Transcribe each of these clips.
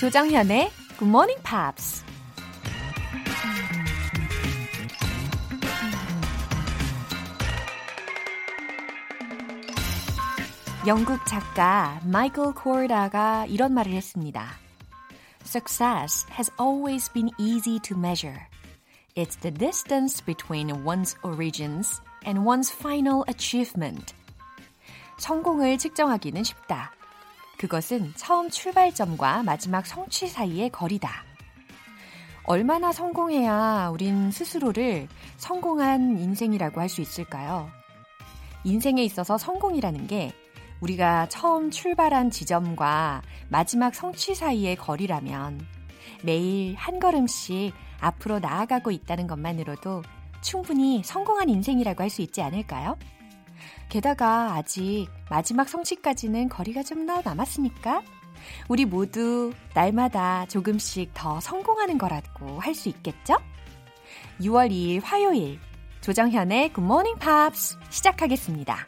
조정현의 Good Morning Pops. 영국 작가 마이클 코르다가 이런 말을 했습니다. Success has always been easy to measure. It's the distance between one's origins and one's final achievement. 성공을 측정하기는 쉽다. 그것은 처음 출발점과 마지막 성취 사이의 거리다. 얼마나 성공해야 우린 스스로를 성공한 인생이라고 할 수 있을까요? 인생에 있어서 성공이라는 게 우리가 처음 출발한 지점과 마지막 성취 사이의 거리라면 매일 한 걸음씩 앞으로 나아가고 있다는 것만으로도 충분히 성공한 인생이라고 할 수 있지 않을까요? 게다가 아직 마지막 성취까지는 거리가 좀 더 남았으니까 우리 모두 날마다 조금씩 더 성공하는 거라고 할 수 있겠죠? 6월 2일 화요일 조정현의 Morning Pops 시작하겠습니다.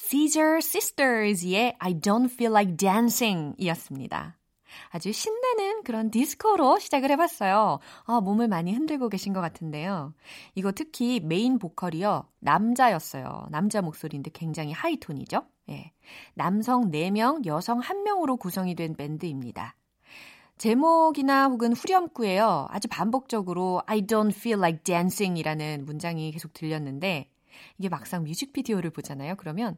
Scissor Sisters의 I Don't Feel Like Dancing 이었습니다. 아주 신나는 그런 디스코로 시작을 해봤어요. 아, 몸을 많이 흔들고 계신 것 같은데요. 이거 특히 메인 보컬이요. 남자였어요. 남자 목소리인데 굉장히 high tone이죠. 예. 남성 4명, 여성 1명으로 구성이 된 밴드입니다. 제목이나 혹은 후렴구에요. 아주 반복적으로 I don't feel like dancing 이라는 문장이 계속 들렸는데 이게 막상 뮤직비디오를 보잖아요. 그러면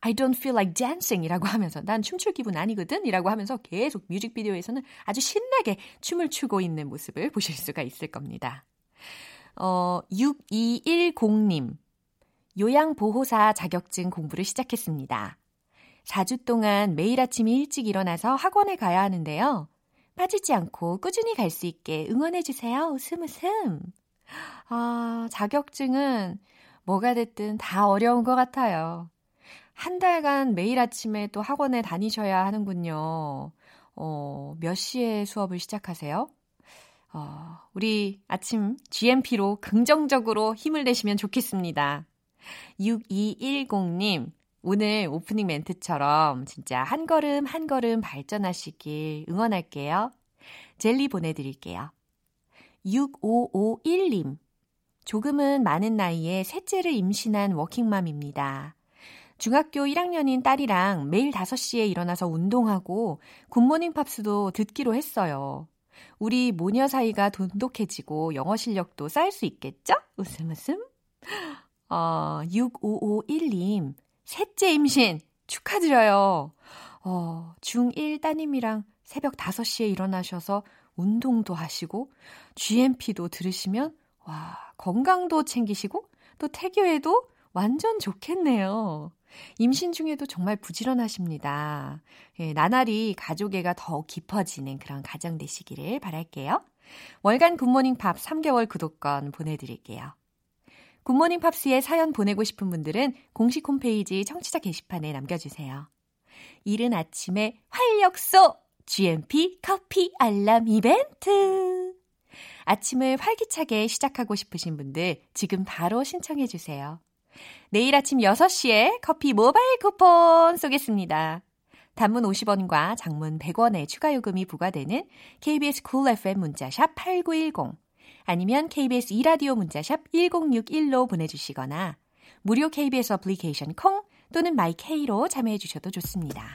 I don't feel like dancing 이라고 하면서 난 춤출 기분 아니거든 이라고 하면서 계속 뮤직비디오에서는 아주 신나게 춤을 추고 있는 모습을 보실 수가 있을 겁니다. 어, 6210님. 요양보호사 자격증 공부를 시작했습니다. 4주 동안 매일 아침 일찍 일어나서 학원에 가야 하는데요. 빠지지 않고 꾸준히 갈 수 있게 응원해주세요. 웃음 웃음. 아, 자격증은 뭐가 됐든 다 어려운 것 같아요. 한 달간 매일 아침에 또 학원에 다니셔야 하는군요. 어, 몇 시에 수업을 시작하세요? 어, 우리 아침 GMP로 긍정적으로 힘을 내시면 좋겠습니다. 6210님, 오늘 오프닝 멘트처럼 진짜 한 걸음 한 걸음 발전하시길 응원할게요. 젤리 보내드릴게요. 6551님, 조금은 많은 나이에 셋째를 임신한 워킹맘입니다. 중학교 1학년인 딸이랑 매일 5시에 일어나서 운동하고 굿모닝 팝스도 듣기로 했어요. 우리 모녀 사이가 돈독해지고 영어 실력도 쌓일 수 있겠죠? 웃음 웃음. 어, 6551님, 셋째 임신 축하드려요. 어, 중1 따님이랑 새벽 5시에 일어나셔서 운동도 하시고 GMP도 들으시면 와, 건강도 챙기시고 또 태교에도 완전 좋겠네요. 임신 중에도 정말 부지런하십니다. 예, 나날이 가족애가 더 깊어지는 그런 가정 되시기를 바랄게요. 월간 굿모닝 팝 3개월 구독권 보내드릴게요. 굿모닝 팝스에 사연 보내고 싶은 분들은 공식 홈페이지 청취자 게시판에 남겨주세요. 이른 아침에 활력소 GMP 커피 알람 이벤트. 아침을 활기차게 시작하고 싶으신 분들 지금 바로 신청해 주세요. 내일 아침 6시에 커피 모바일 쿠폰 쏘겠습니다. 단문 50원과 장문 100원의 추가 요금이 부과되는 KBS 쿨 cool FM 문자샵 8910 아니면 KBS 이라디오 문자샵 1061로 보내주시거나 무료 KBS 어플리케이션 콩 또는 마이케이로 참여해 주셔도 좋습니다.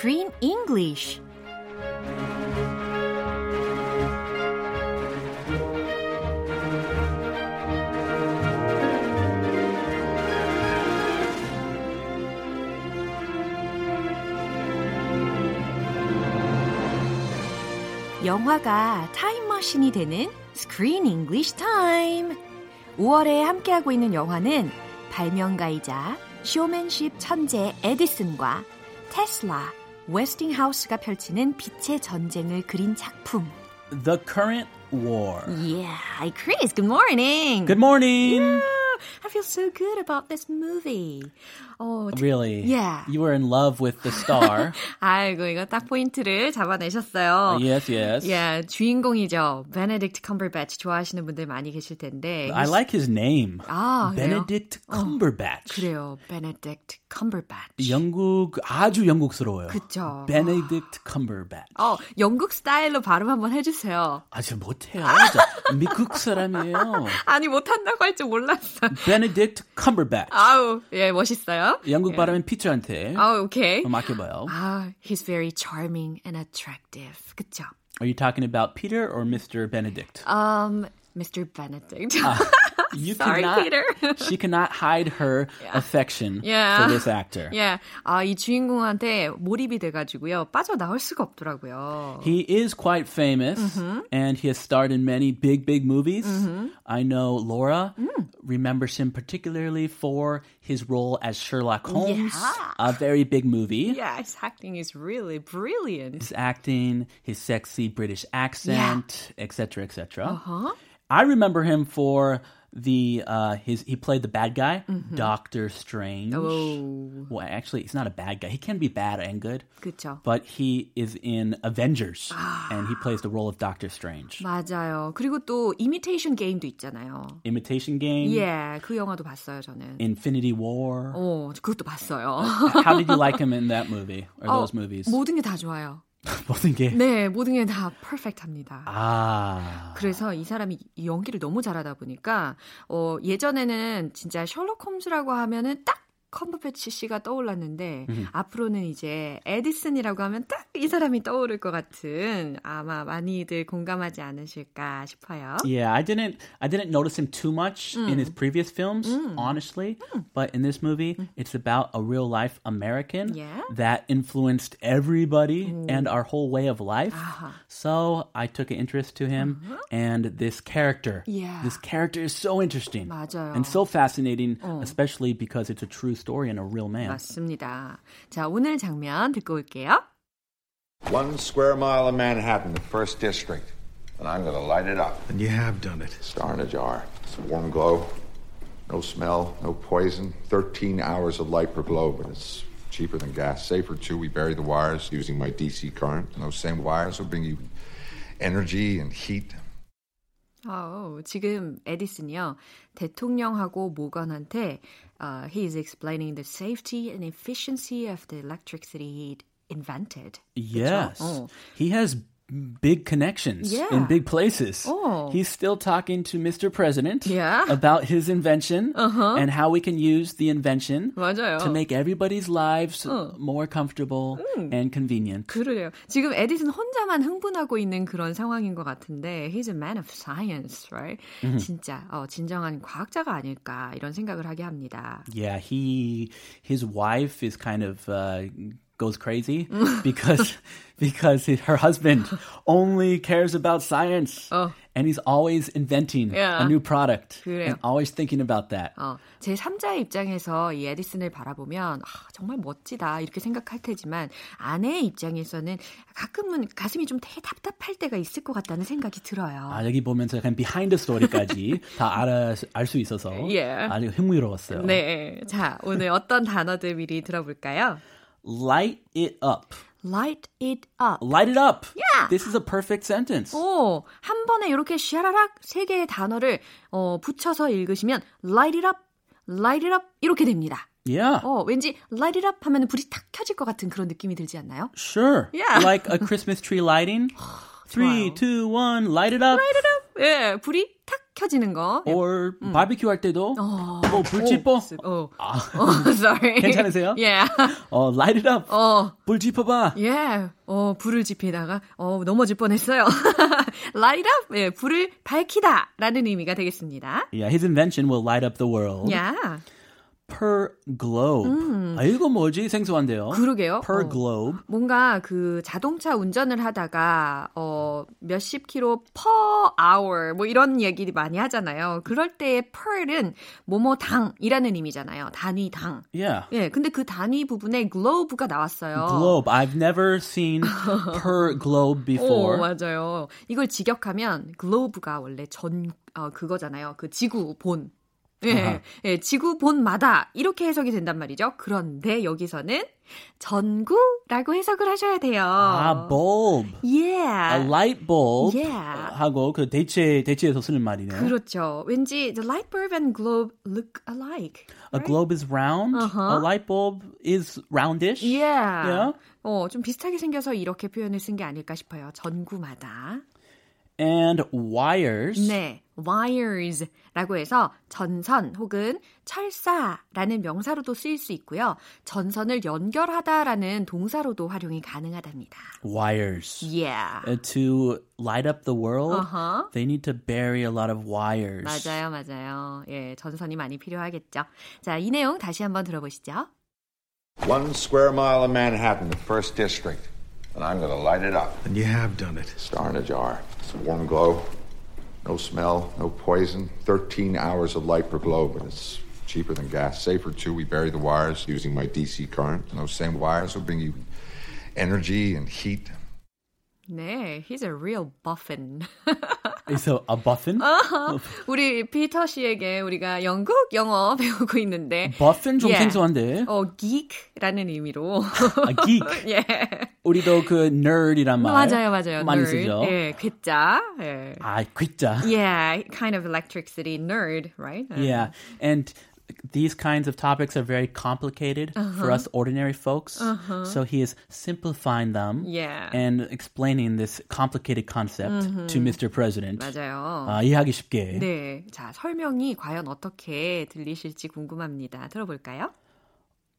Screen English 영화가 타임머신이 되는 Screen English Time. 5월에 함께하고 있는 영화는 발명가이자 쇼맨십 천재 에디슨과 테슬라, 웨스팅하우스가 펼치는 빛의 전쟁을 그린 작품. The Current War. Yeah, Chris, good morning. Good morning. Yeah, I Feel so good about this movie. 어, Really? Yeah. You were in love with the star. 아이고, 이거 딱 포인트를 잡아내셨어요. yes, yes. Yeah, 주인공이죠. Benedict Cumberbatch 좋아하시는 분들 많이 계실 텐데. I like his name. 아, 그래요? Benedict Cumberbatch. 그래요. Benedict Cumberbatch. 영국 아주 영국스러워요. 그쵸. Benedict Cumberbatch. 어, 영국 스타일로 발음 한번 해 주세요. 아, 저 못해요. 저 미국 사람이에요. 아니, 못 한다고 할 줄 몰랐어. Benedict Cumberbatch. 아우, 예, 멋있어요. 영국 발음은 피처한테 아우, 오케이. 맡겨봐요. 아, he's very charming and attractive. 그쵸? Are you talking about Peter or Mr. Benedict? Um, Mr. Benedict. You Sorry, cannot, Peter. she cannot hide her affection Yeah. for this actor. 예, 아, 이 주인공한테 몰입이 돼가지고요. 빠져나올 수가 없더라고요. He is quite famous Mm-hmm. and he has starred in many big, big movies. I know Laura Mm. remembers him particularly for his role as Sherlock Holmes, Yeah. a very big movie. Yeah, his acting is really brilliant. His acting, his sexy British accent, etc., etc. Uh-huh. I remember him for the uh his he played the bad guy, Mm-hmm. Doctor Strange. Oh, Well, actually, he's not a bad guy. He can be bad and good. 그쵸. But he is in Avengers, Ah. and he plays the role of Doctor Strange. 맞아요. 그리고 또 이미테이션 게임도 있잖아요. Imitation Game, 예, 그 영화도 봤어요, 저는. Infinity War. 어, 그것도 봤어요. How did you like him in that movie or 어, those movies? 모든 게 다 좋아요. 모든 게. 네, 모든 게 다 퍼펙트합니다. 아. 그래서 이 사람이 이 연기를 너무 잘하다 보니까 어, 예전에는 진짜 셜록 홈즈라고 하면은 딱 컴버배치 씨가 떠올랐는데 앞으로는 이제 에디슨이라고 하면 딱 이 사람이 떠오를 것 같은 아마 많이들 공감하지 않으실까 싶어요. Yeah, I didn't I didn't notice him too much in his previous films, honestly. But in this movie, it's about a real life American Yeah. that influenced everybody and our whole way of life. So I took an interest to him and this character. Yeah. This character is so interesting 맞아요. and so fascinating, especially because it's a true story and a real man. 맞습니다. 자, 오늘 장면 듣고 올게요. One square mile of Manhattan, the first district. And I'm gonna light it up. And you have done it. Star in a jar. It's a warm glow. No smell, no poison. 13 hours of light per globe, and it's cheaper than gas. Safer too. We bury the wires using my DC current. And those same wires will bring you energy and heat. 아우, 지금 에디슨이요. 대통령하고 모건한테 uh, he is explaining the safety and efficiency of the electricity he invented. Yes. 어. He has big connections Yeah. in big places. Oh. He's still talking to Mr. President Yeah. about his invention and how we can use the invention 맞아요. to make everybody's lives more comfortable and convenient. 그래요. 지금 에디슨 혼자만 흥분하고 있는 그런 상황인 것 같은데 he's a man of science, right? 진짜 어, 진정한 과학자가 아닐까 이런 생각을 하게 합니다. Yeah, he his wife is kind of uh, goes crazy because because her husband only cares about science 어. and he's always inventing Yeah. a new product 그래요. and always thinking about that. 어, 제 3자의 입장에서 이 에디슨을 바라보면 아, 정말 멋지다 이렇게 생각할 테지만 아내의 입장에서는 가끔은 가슴이 좀 답답할 때가 있을 것 같다는 생각이 들어요. 아, 여기 보면서 약간 비하인드 스토리까지 다 알아 알수 있어서 예. 아주 흥미로웠어요. 네, 자 오늘 어떤 단어들 미리 들어볼까요? Light it up. Light it up. Light it up. Yeah. This is a perfect sentence. 오, 한 번에 이렇게 샤라락 세 개의 단어를 어, 붙여서 읽으시면 light it up, light it up 이렇게 됩니다. Yeah. 어, 왠지 light it up 하면 불이 탁 켜질 것 같은 그런 느낌이 들지 않나요? Sure. Yeah. Like a Christmas tree lighting. Three, 좋아요. two, one, light it up. 예, 불이 탁 켜지는 거. Or barbecue 할 때도 어, 불 오, 지퍼. 어, 어, sorry. 괜찮으세요? Yeah. 어, light it up. 어, 불 지퍼봐. 예. 어, 불을 지피다가 어, 넘어질 뻔했어요. light up. 예, 불을 밝히다라는 의미가 되겠습니다. Yeah, his invention will light up the world. Yeah. Per globe. 아, 이거 뭐지? 생소한데요. 그러게요. Per 어. globe. 뭔가 그 자동차 운전을 하다가 어 몇십 킬로 per hour 뭐 이런 얘기 많이 하잖아요. 그럴 때의 per은 뭐뭐 당이라는 의미잖아요. 단위 당. Yeah. 예, 근데 그 단위 부분에 globe가 나왔어요. Globe. I've never seen per globe 오, before. 맞아요. 이걸 직역하면 globe가 원래 전 어, 그거잖아요. 그 지구 본. 예. 예, 지구 본마다 이렇게 해석이 된단 말이죠. 그런데 여기서는 전구라고 해석을 하셔야 돼요. 아, bulb. Yeah. A light bulb. Yeah. 하고 그 대체 대체에서 쓰는 말이네요. 그렇죠. 왠지 the light bulb and globe look alike. A globe is round. Uh-huh. A light bulb is roundish. Yeah. Yeah. 어, 좀 비슷하게 생겨서 이렇게 표현을 쓴 게 아닐까 싶어요. 전구마다. And wires. 네, wires라고 해서 전선 혹은 철사라는 명사로도 쓰일 수 있고요. 전선을 연결하다라는 동사로도 활용이 가능하답니다. Wires. Yeah. Uh, to light up the world, Uh-huh. they need to bury a lot of wires. 맞아요, 맞아요. 예, 전선이 많이 필요하겠죠. 자, 이 내용 다시 한번 들어보시죠. One square mile of Manhattan, the first district. And I'm going to light it up. And you have done it. Star in a jar. It's a warm glow. No smell, no poison. 13 hours of light per globe, and it's cheaper than gas. Safer too. We bury the wires using my DC current. And those same wires will bring you energy and heat. 네, he's a real buffin. So a buffin? 우리 피터 씨에게 우리가 영국 영어 배우고 있는데 buffin 좀 Yeah. 생소한데. 어, geek라는 의미로 A geek. 예. 우리도 그 nerd이란 말 맞아요, 맞아요. 많이 nerd. 쓰죠. 예, 괴짜. 예. 아, 괴짜. Yeah, kind of electricity nerd, right? Yeah, and these kinds of topics are very complicated for us ordinary folks. So he is simplifying them Yeah. and explaining this complicated concept to Mr. President. 맞아요. 아, 이해하기 쉽게. 네. 자, 설명이 과연 어떻게 들리실지 궁금합니다. 들어볼까요?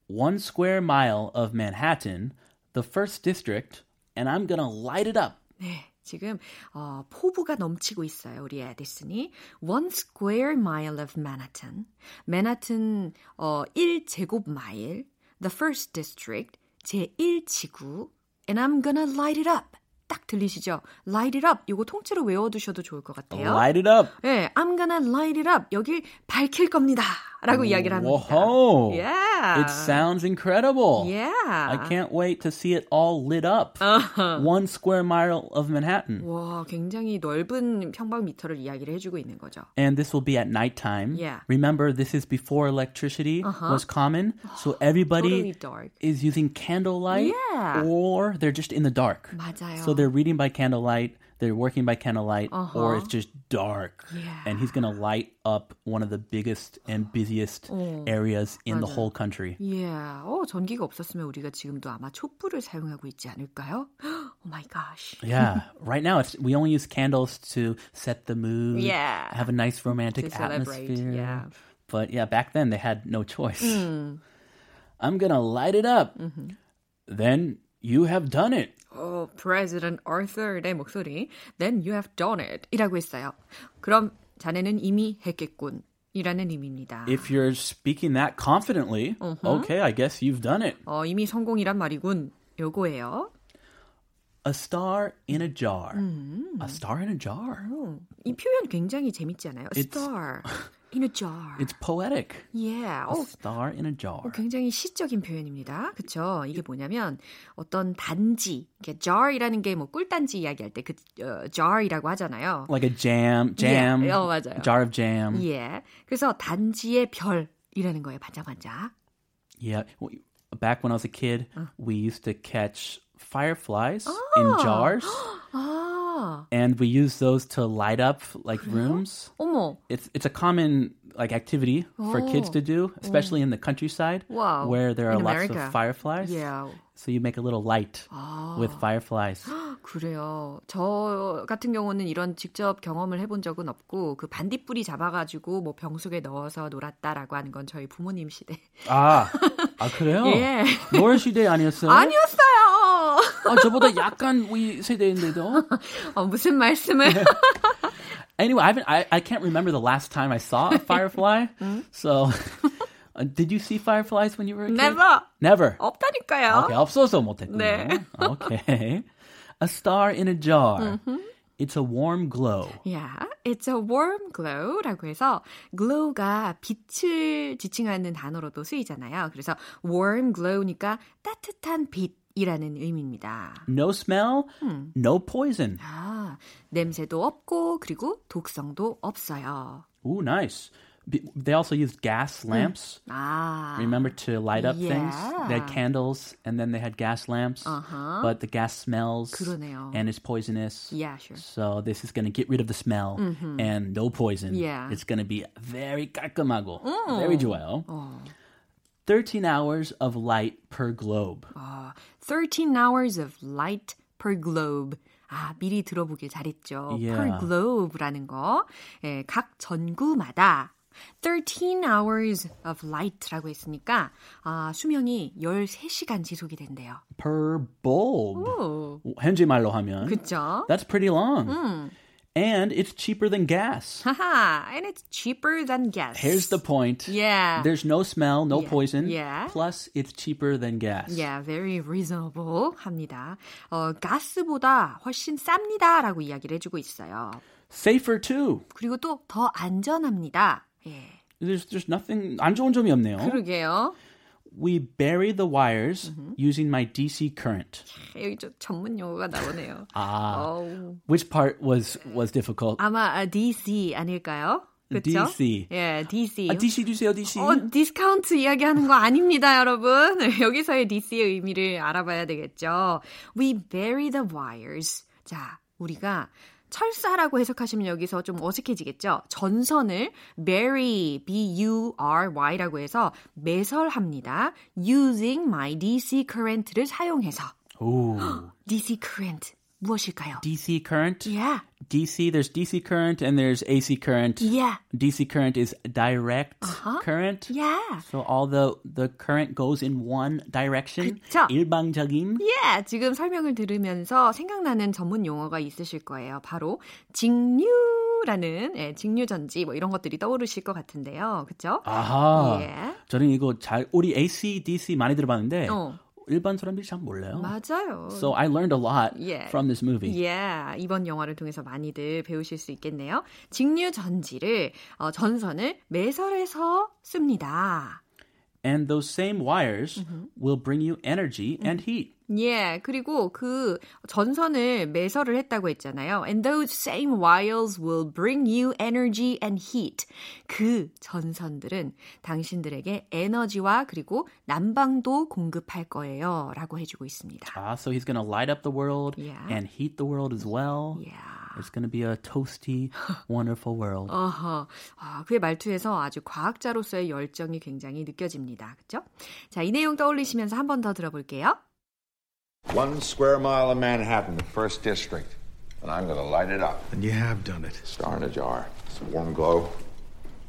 One square mile of Manhattan, the first district, and I'm gonna light it up. 네. 지금 어, 포부가 넘치고 있어요. 우리 에디슨이 one square mile of Manhattan. 맨하튼 어, 1제곱 마일. The first district. 제1지구. And I'm gonna light it up. 딱 들리시죠? Light it up. 이거 통째로 외워두셔도 좋을 것 같아요. Light it up. 네, I'm gonna light it up. 여길 밝힐 겁니다. 라고 이야기를 합니다. Whoa. Yeah. It sounds incredible. Yeah. I can't wait to see it all lit up. One square mile of Manhattan. 와, 굉장히 넓은 평방미터를 이야기를 해주고 있는 거죠. And this will be at nighttime. Yeah. Remember, this is before electricity was common. So everybody Totally dark. is using candlelight Yeah. or they're just in the dark. 맞아요. So they're reading by candlelight, they're working by candlelight, or it's just dark. Uh-huh. Yeah. And he's going to light up one of the biggest and busiest areas in the 맞아요. whole country. Yeah. 어, 전기가 없었으면 우리가 지금도 아마 촛불을 사용하고 있지 않을까요? Oh my gosh. Yeah, right now it's we only use candles to set the mood, Yeah. have a nice romantic To celebrate, atmosphere. yeah. But yeah, back then they had no choice. Hmm. I'm gonna light it up. Mm-hmm. Then you have done it. 어, President Arthur의 목소리. Then you have done it. 이라고 했어요. 그럼 자네는 이미 했겠군. 이라는 의미입니다. If you're speaking that confidently, okay, I guess you've done it. 어, 이미 성공이란 말이군. 요거예요. A star in a jar. A star in a jar. 어, 이 표현 굉장히 재밌지 않아요? A It's- star in a jar. It's poetic. yeah. A 어, star in a jar. 어, 굉장히 시적인 표현입니다. 그쵸? 이게 뭐냐면 어떤 단지, 이렇게 jar이라는 게 뭐 꿀단지 이야기할 때그 어, jar이라고 하잖아요. Like a jam, jam. Yeah. 어, 맞아요. Jar of jam. 예. 그래서 단지의 별이라는 거예요. 반짝반짝. Yeah. Back when I was a kid, we used to catch fireflies in jars, 아, and we use those to light up like rooms. 어머. It's it's a common like activity for kids to do, especially in the countryside Wow. where there are In lots America. of fireflies. Yeah. So you make a little light with fireflies. 그래요. 저 같은 경우는 이런 직접 경험을 해본 적은 없고 그 반딧불이 잡아가지고 뭐 병속에 넣어서 놀았다라고 하는 건 저희 부모님 시대. 아, 아 그래요? 예. 노을 시대 아니었어요? 아니었어요. 아, 저보다 약간 위 세대인데도. 어, 무슨 말씀을? Anyway, I haven't. I, I can't remember the last time I saw a firefly. so, uh, did you see fireflies when you were a kid? Never. Never. 없다니까요. Okay, 없어서 못했군요. 네. Okay. A star in a jar. It's a warm glow. Yeah, it's a warm glow라고 해서 glow가 빛을 지칭하는 단어로도 쓰이잖아요. 그래서 warm glow니까 따뜻한 빛 이라는 의미입니다. No smell, no poison. 아, 냄새도 없고 그리고 독성도 없어요. Ooh, nice. B- They also used gas lamps. 아, Remember to light up things? They Yeah. had candles and then they had gas lamps. Uh-huh. But the gas smells 그러네요. and it's poisonous. yeah, sure. So this is going to get rid of the smell and no poison. Yeah. It's going to be very 깔끔하고 very 좋아요. 어. 13 hours of light per globe. 아, 13 hours of light per globe. 아, 미리 들어보길 잘했죠. Yeah. per globe라는 거. 예, 각 전구마다 13 hours of light라고 했으니까 아, 수명이 13시간 지속이 된대요. Per bulb. 오, 현지 말로 하면. 그쵸? That's pretty long. And it's cheaper than gas. 하하, and it's cheaper than gas. Here's the point. Yeah. There's no smell, no Yeah. poison. Yeah. Plus, it's cheaper than gas. Yeah, very reasonable 합니다. 어, 가스보다 훨씬 쌉니다라고 이야기를 해주고 있어요. Safer too. 그리고 또 더 안전합니다. 예. There's there's nothing 안 좋은 점이 없네요. 그러게요. We bury the wires using my DC current. 여기 좀 전문 용어가 나오네요. 아, 어우. which part was was difficult? 아마 아, DC 아닐까요? 그렇죠? DC. 예, DC. 아, DC 주세요, DC. 어, 디스카운트 이야기하는 거 아닙니다, 여러분. 여기서의 DC의 의미를 알아봐야 되겠죠. We bury the wires. 자, 우리가 철사라고 해석하시면 여기서 좀 어색해지겠죠. 전선을 bury, B-U-R-Y라고 해서 매설합니다. using my DC current를 사용해서. Ooh. DC current 무엇일까요? DC current. Yeah, DC, there's DC current and there's AC current. yeah, DC current is direct current. yeah. So all the the current goes in one direction. 그쵸. 일방적인. 예, 지금 설명을 들으면서 생각나는 전문 용어가 있으실 거예요. 바로 직류 라는 예, 직류전지 뭐 이런 것들이 떠오르실 것 같은데요. 그렇죠? 아하. 예. 저는 이거 잘 우리 AC, DC 많이 들어봤는데 어. 일반 사람들이 잘 몰라요. 맞아요. So I learned a lot Yeah. from this movie. 예, 이번 영화를 통해서 많이들 배우실 수 있겠네요. 직류 전지를 어, 전선을 매설해서 씁니다. And those same wires will bring you energy and heat. 예, 그리고 그 전선을 매설을 했다고 했잖아요. And those same wires will bring you energy and heat. 그 전선들은 당신들에게 에너지와 그리고 난방도 공급할 거예요. 라고 해주고 있습니다. Ah, so he's going to light up the world Yeah. and heat the world as well. Yeah. It's going to be a toasty, wonderful world. 어허. 아, 그의 말투에서 아주 과학자로서의 열정이 굉장히 느껴집니다. 그렇죠? 자, 이 내용 떠올리시면서 한 번 더 들어볼게요. One square mile of Manhattan, the first district. And I'm going to light it up. And you have done it. Star in a jar. It's a warm glow.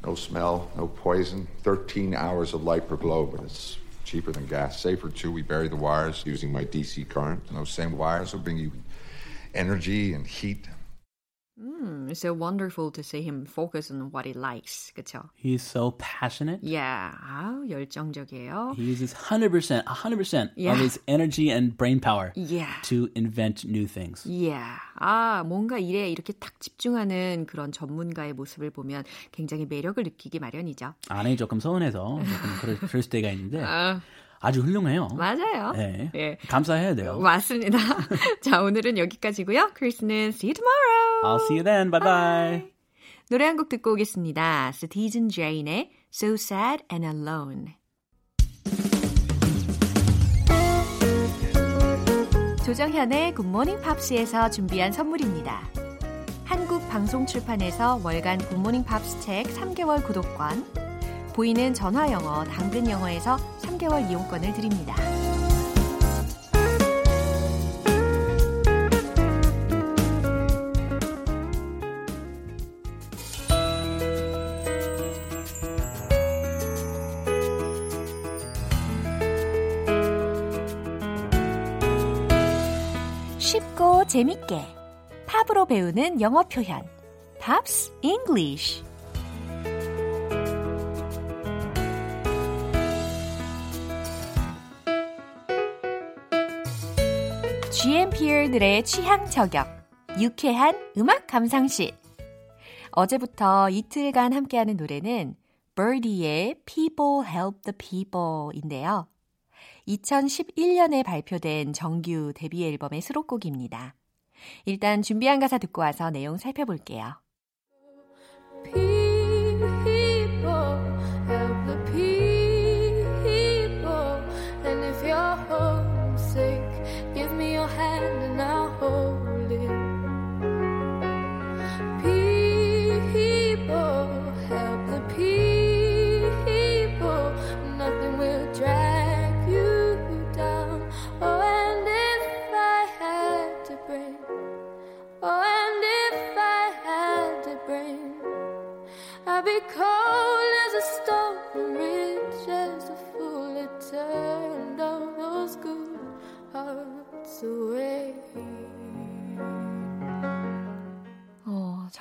No smell, no poison. 13 hours of light per globe, and it's cheaper than gas. Safer too. We bury the wires using my DC current. And those same wires will bring you energy and heat. Mm, it's so wonderful to see him focus on what he likes. 그쵸? He's so passionate. Yeah. 아우, 열정적이에요. He uses 100%, 100% Yeah. of his energy and brain power Yeah. to invent new things. Yeah. 아, 뭔가 일에 이렇게 탁 집중하는 그런 전문가의 모습을 보면 굉장히 매력을 느끼기 마련이죠. 안에 조금 서운해서 조금 그럴, 그럴 때가 있는데 아, 아주 훌륭해요. 맞아요. 네. 예. 감사해야 돼요. 맞습니다. 자, 오늘은 여기까지고요. 크리스는 see you tomorrow. I'll see you then. Bye bye. 노래 한 곡 듣고 오겠습니다. Citizen Jane의 So Sad and Alone. 조정현의 굿모닝 팝스에서 준비한 선물입니다. 한국 방송 출판에서 월간 굿모닝 팝스 책 3개월 구독권, 보이는 전화 영어 당근 영어에서 3개월 이용권을 드립니다. 재밌게 팝으로 배우는 영어 표현 팝스 English GMPer들의 취향 저격 유쾌한 음악 감상실 어제부터 이틀간 함께하는 노래는 Birdy의 People Help the People인데요. 2011년에 발표된 정규 데뷔 앨범의 수록곡입니다. 일단 준비한 가사 듣고 와서 내용 살펴볼게요.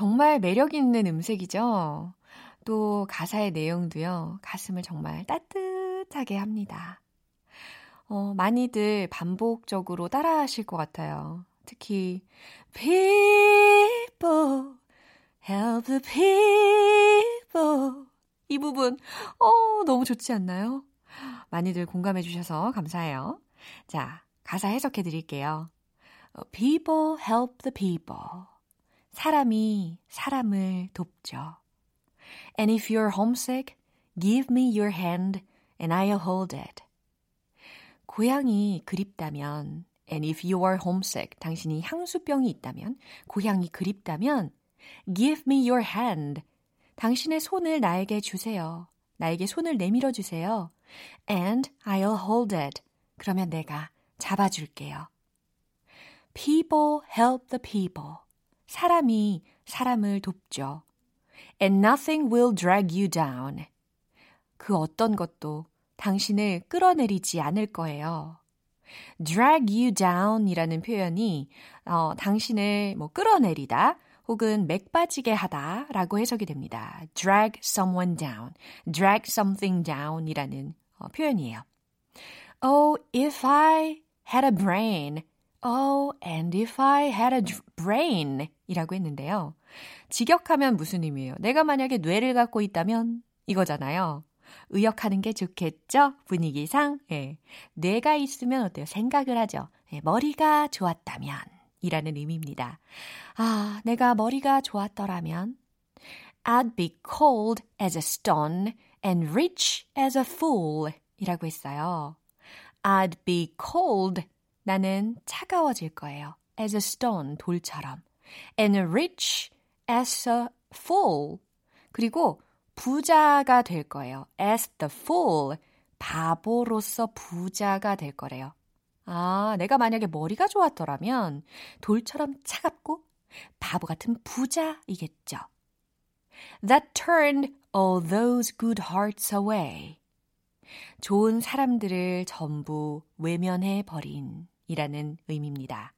정말 매력 있는 음색이죠. 또 가사의 내용도요. 가슴을 정말 따뜻하게 합니다. 어, 많이들 반복적으로 따라 하실 것 같아요. 특히 people help the people 이 부분 어, 너무 좋지 않나요? 많이들 공감해 주셔서 감사해요. 자, 가사 해석해 드릴게요. 어, People help the people. 사람이 사람을 돕죠. And if you're homesick, give me your hand and I'll hold it. 고향이 그립다면, and if you are homesick, 당신이 향수병이 있다면, 고향이 그립다면, give me your hand. 당신의 손을 나에게 주세요. 나에게 손을 내밀어 주세요. And I'll hold it. 그러면 내가 잡아줄게요. People help the people. 사람이 사람을 돕죠. And nothing will drag you down. 그 어떤 것도 당신을 끌어내리지 않을 거예요. drag you down 이라는 표현이 어, 당신을 뭐 끌어내리다 혹은 맥 빠지게 하다 라고 해석이 됩니다. drag someone down, drag something down 이라는 어, 표현이에요. Oh, if I had a brain. Oh, and if I had a brain. 이라고 했는데요. 직역하면 무슨 의미예요? 내가 만약에 뇌를 갖고 있다면 이거잖아요. 의역하는 게 좋겠죠? 분위기상. 예. 뇌가 있으면 어때요? 생각을 하죠. 예, 머리가 좋았다면. 이라는 의미입니다. 아, 내가 머리가 좋았더라면. I'd be cold as a stone and rich as a fool. 이라고 했어요. I'd be cold. 나는 차가워질 거예요. as a stone, 돌처럼. and rich as a fool. 그리고 부자가 될 거예요. as the fool. 바보로서 부자가 될 거래요. 아, 내가 만약에 머리가 좋았더라면 돌처럼 차갑고 바보 같은 부자이겠죠. That turned all those good hearts away. 좋은 사람들을 전부 외면해 버린 이라는 의미입니다.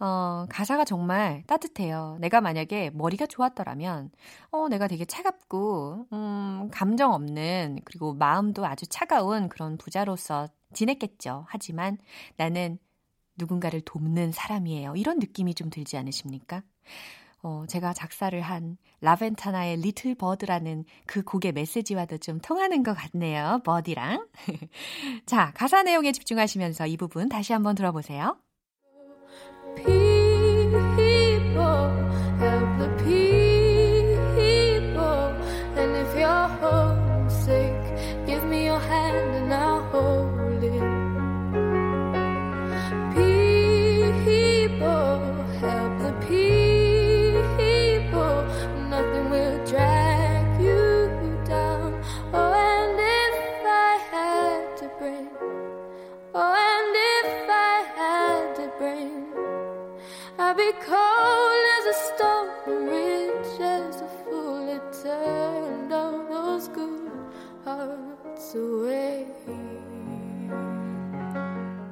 어, 가사가 정말 따뜻해요. 내가 만약에 머리가 좋았더라면, 어, 내가 되게 차갑고, 음, 감정 없는, 그리고 마음도 아주 차가운 그런 부자로서 지냈겠죠. 하지만 나는 누군가를 돕는 사람이에요. 이런 느낌이 좀 들지 않으십니까? 어, 제가 작사를 한 라벤타나의 리틀 버드라는 그 곡의 메시지와도 좀 통하는 것 같네요. 버디랑. 자, 가사 내용에 집중하시면서 이 부분 다시 한번 들어보세요.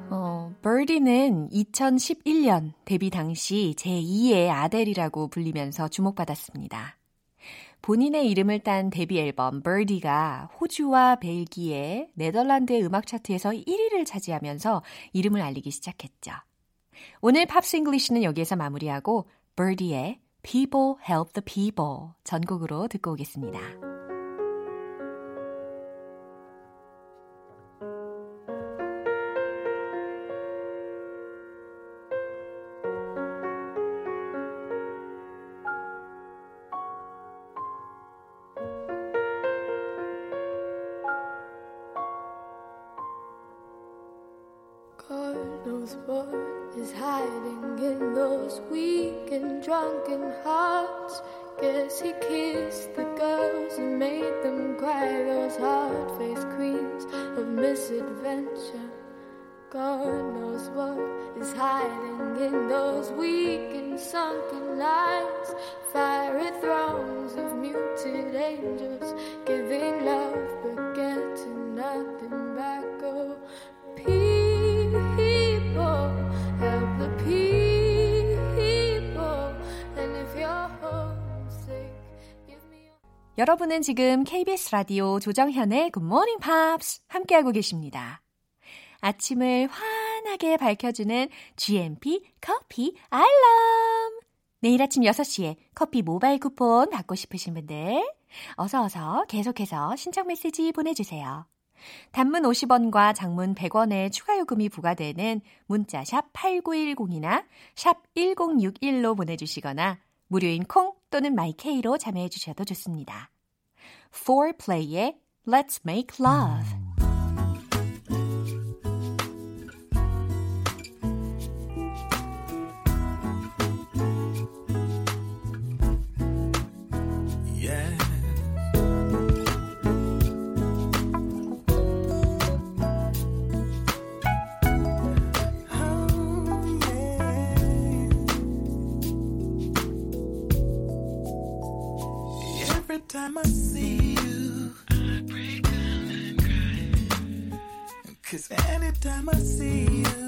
어, Birdy는 2011년 데뷔 당시 제2의 아델이라고 불리면서 주목받았습니다. 본인의 이름을 딴 데뷔 앨범 Birdy가 호주와 벨기에, 네덜란드의 음악 차트에서 1위를 차지하면서 이름을 알리기 시작했죠. 오늘 팝스 English는 여기에서 마무리하고 Birdy의 People Help the People 전곡으로 듣고 오겠습니다. 여러분은 지금 KBS 라디오 조정현의 Good Morning Pops 함께하고 계십니다. 아침을 환하게 밝혀주는 GMP 커피 알람! 내일 아침 6시에 커피 모바일 쿠폰 받고 싶으신 분들 어서 어서 계속해서 신청 메시지 보내주세요. 단문 50원과 장문 100원의 추가 요금이 부과되는 문자 샵 8910이나 샵 1061로 보내주시거나 무료인 콩 또는 마이케이로 참여해 주셔도 좋습니다. 4play의 Let's Make Love time I see you, I break down and cry. Cause anytime I see you,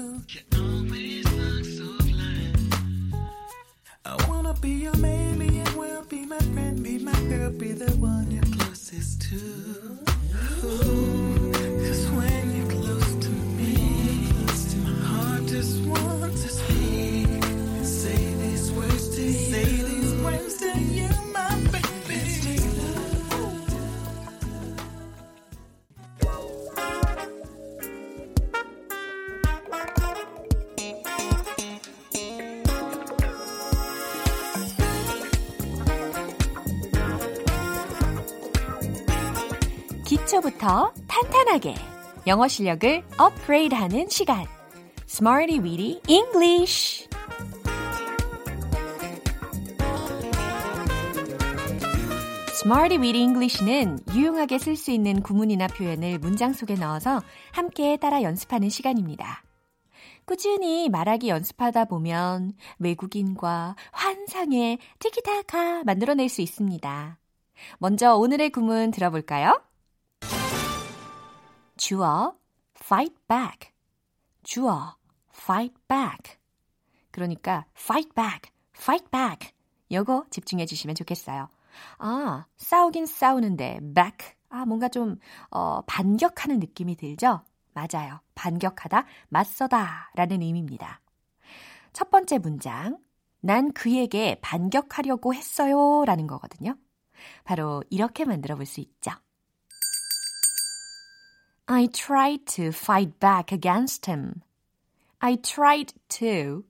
기초부터 탄탄하게 영어 실력을 업그레이드하는 시간 Smarty Weedy English Smarty Weedy English는 유용하게 쓸 수 있는 구문이나 표현을 문장 속에 넣어서 함께 따라 연습하는 시간입니다. 꾸준히 말하기 연습하다 보면 외국인과 환상의 티키타카 만들어낼 수 있습니다. 먼저 오늘의 구문 들어볼까요? 주어 fight back. 주어 fight back. 그러니까 fight back, fight back. 요거 집중해 주시면 좋겠어요. 아, 싸우긴 싸우는데 back. 아, 뭔가 좀 어, 반격하는 느낌이 들죠? 맞아요. 반격하다, 맞서다 라는 의미입니다. 첫 번째 문장. 난 그에게 반격하려고 했어요 라는 거거든요. 바로 이렇게 만들어 볼 수 있죠. I tried to fight back against him. I tried to,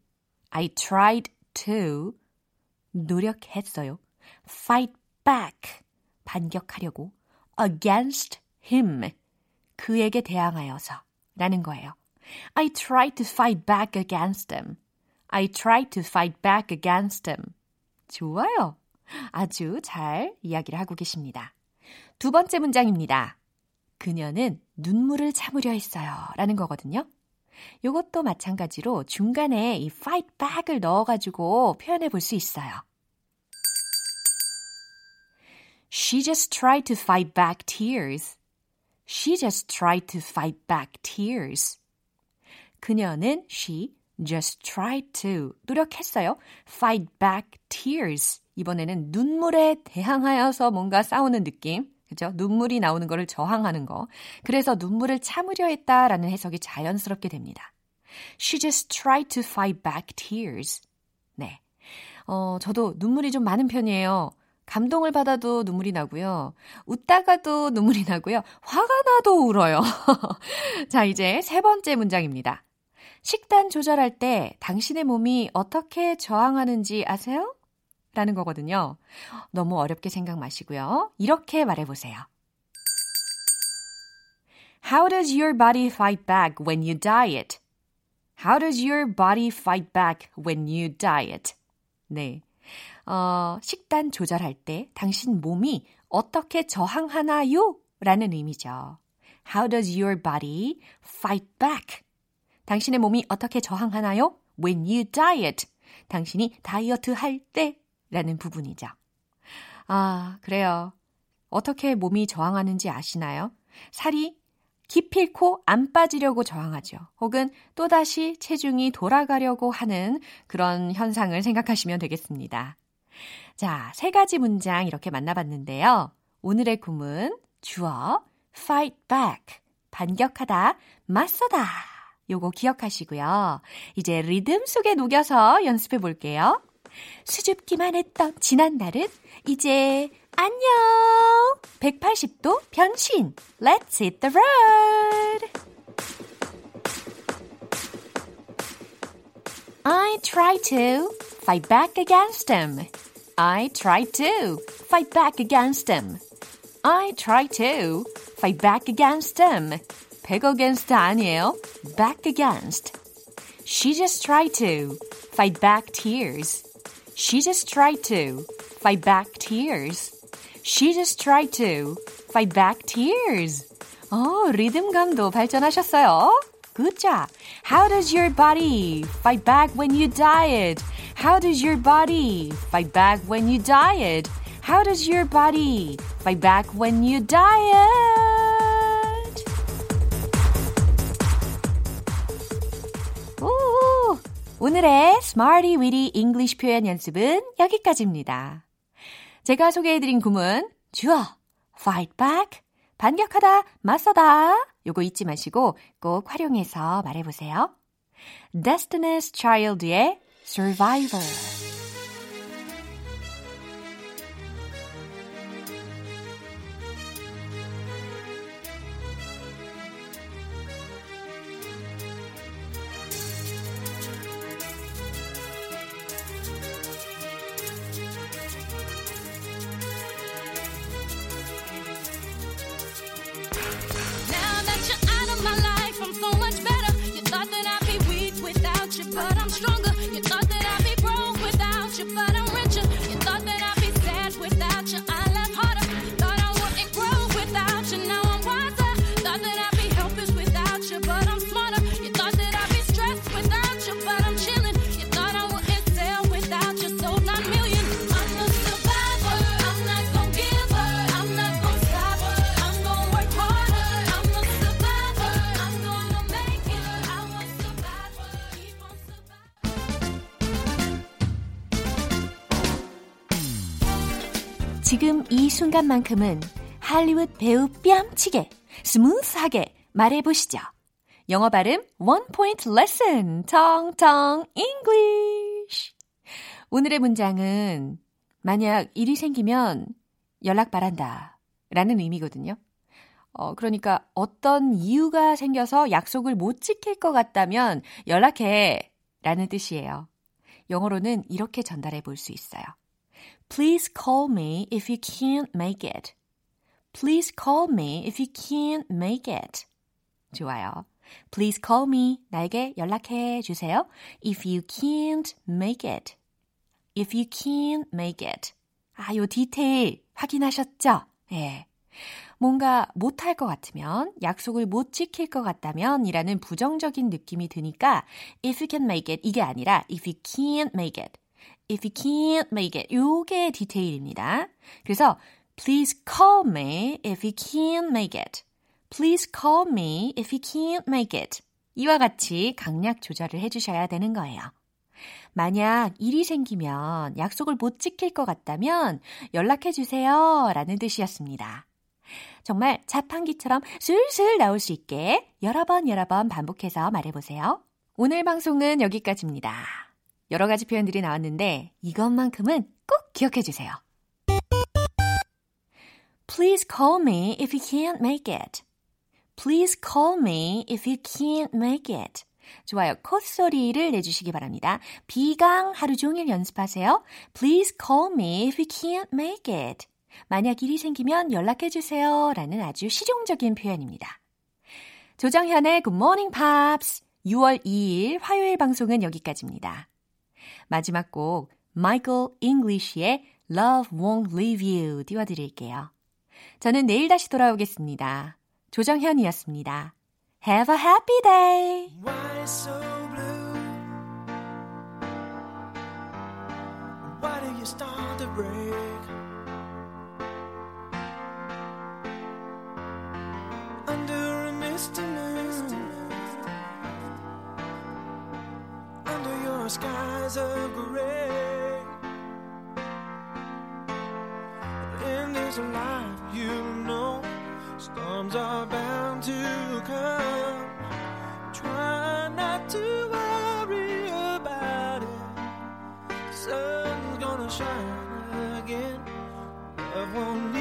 I tried to 노력했어요. fight back 반격하려고 against him 그에게 대항하여서 라는 거예요. I tried to fight back against him. I tried to fight back against him. 좋아요. 아주 잘 이야기를 하고 계십니다. 두 번째 문장입니다. 그녀는 눈물을 참으려 했어요. 라는 거거든요. 요것도 마찬가지로 중간에 이 fight back을 넣어가지고 표현해 볼 수 있어요. She just tried to fight back tears. She just tried to fight back tears. 그녀는 she just tried to 노력했어요. fight back tears. 이번에는 눈물에 대항하여서 뭔가 싸우는 느낌. 그죠? 눈물이 나오는 거를 저항하는 거. 그래서 눈물을 참으려 했다라는 해석이 자연스럽게 됩니다. She just tried to fight back tears. 네. 어, 저도 눈물이 좀 많은 편이에요. 감동을 받아도 눈물이 나고요. 웃다가도 눈물이 나고요. 화가 나도 울어요. 자, 이제 세 번째 문장입니다. 식단 조절할 때 당신의 몸이 어떻게 저항하는지 아세요? 라는 거거든요. 너무 어렵게 생각 마시고요. 이렇게 말해보세요. How does your body fight back when you diet? How does your body fight back when you diet? 네. 어, 식단 조절할 때 당신 몸이 어떻게 저항하나요? 라는 의미죠. How does your body fight back? 당신의 몸이 어떻게 저항하나요? When you diet. 당신이 다이어트 할 때. 라는 부분이죠. 아, 그래요. 어떻게 몸이 저항하는지 아시나요? 살이 기필코 안 빠지려고 저항하죠. 혹은 또다시 체중이 돌아가려고 하는 그런 현상을 생각하시면 되겠습니다. 자, 세 가지 문장 이렇게 만나봤는데요. 오늘의 구문, 주어, fight back, 반격하다, 맞서다. 요거 기억하시고요. 이제 리듬 속에 녹여서 연습해 볼게요. 수줍기만 했던 지난날은 이제 안녕! 180도 변신! Let's hit the road! I try to fight back against him. I try to fight back against him. I try to fight back against him. back against 아니에요. back against. She just tried to fight back tears. She just tried to fight back tears. She just tried to fight back tears. 어, 리듬감도 발전하셨어요. Good job. How does your body fight back when you diet? How does your body fight back when you diet? How does your body fight back when you diet? 오, 오늘의 Smarty Weedy English 표현 연습은 여기까지입니다. 제가 소개해드린 구문 주어 fight back 반격하다 맞서다 요거 잊지 마시고 꼭 활용해서 말해보세요. Destiny's Child의 Survivor 순간만큼은 할리우드 배우 뺨치게 smooth하게 말해보시죠. 영어 발음 one point 레슨 텅텅 English. 오늘의 문장은 만약 일이 생기면 연락 바란다 라는 의미거든요. 어, 그러니까 어떤 이유가 생겨서 약속을 못 지킬 것 같다면 연락해 라는 뜻이에요. 영어로는 이렇게 전달해 볼 수 있어요. Please call me if you can't make it. Please call me if you can't make it. 좋아요. Please call me. 나에게 연락해 주세요. If you can't make it. If you can't make it. 아, 요 디테일 확인하셨죠? 예. 뭔가 못할 것 같으면, 약속을 못 지킬 것 같다면 이라는 부정적인 느낌이 드니까 if you can make it 이게 아니라 if you can't make it. If you can't make it 요게 디테일입니다. 그래서 please call me if you can't make it. please call me if you can't make it. 이와 같이 강약 조절을 해주셔야 되는 거예요. 만약 일이 생기면 약속을 못 지킬 것 같다면 연락해 주세요 라는 뜻이었습니다. 정말 자판기처럼 술술 나올 수 있게 여러 번 여러 번 반복해서 말해보세요. 오늘 방송은 여기까지입니다. 여러 가지 표현들이 나왔는데 이것만큼은 꼭 기억해 주세요. Please call me if you can't make it. Please call me if you can't make it. 좋아요. 콧소리를 내주시기 바랍니다. 비강 하루 종일 연습하세요. Please call me if you can't make it. 만약 일이 생기면 연락해주세요. 라는 아주 실용적인 표현입니다. 조정현의 Good Morning Pops 6월 2일 화요일 방송은 여기까지입니다. 마지막 곡 Michael English의 Love Won't Leave You 띄워드릴게요. 저는 내일 다시 돌아오겠습니다. 조정현이었습니다. Have a happy day! Why so blue? Why do you start to break? Under a misty moon, your skies of gray. In this life, you know, storms are bound to come. Try not to worry about it. Sun's gonna shine again. Love won't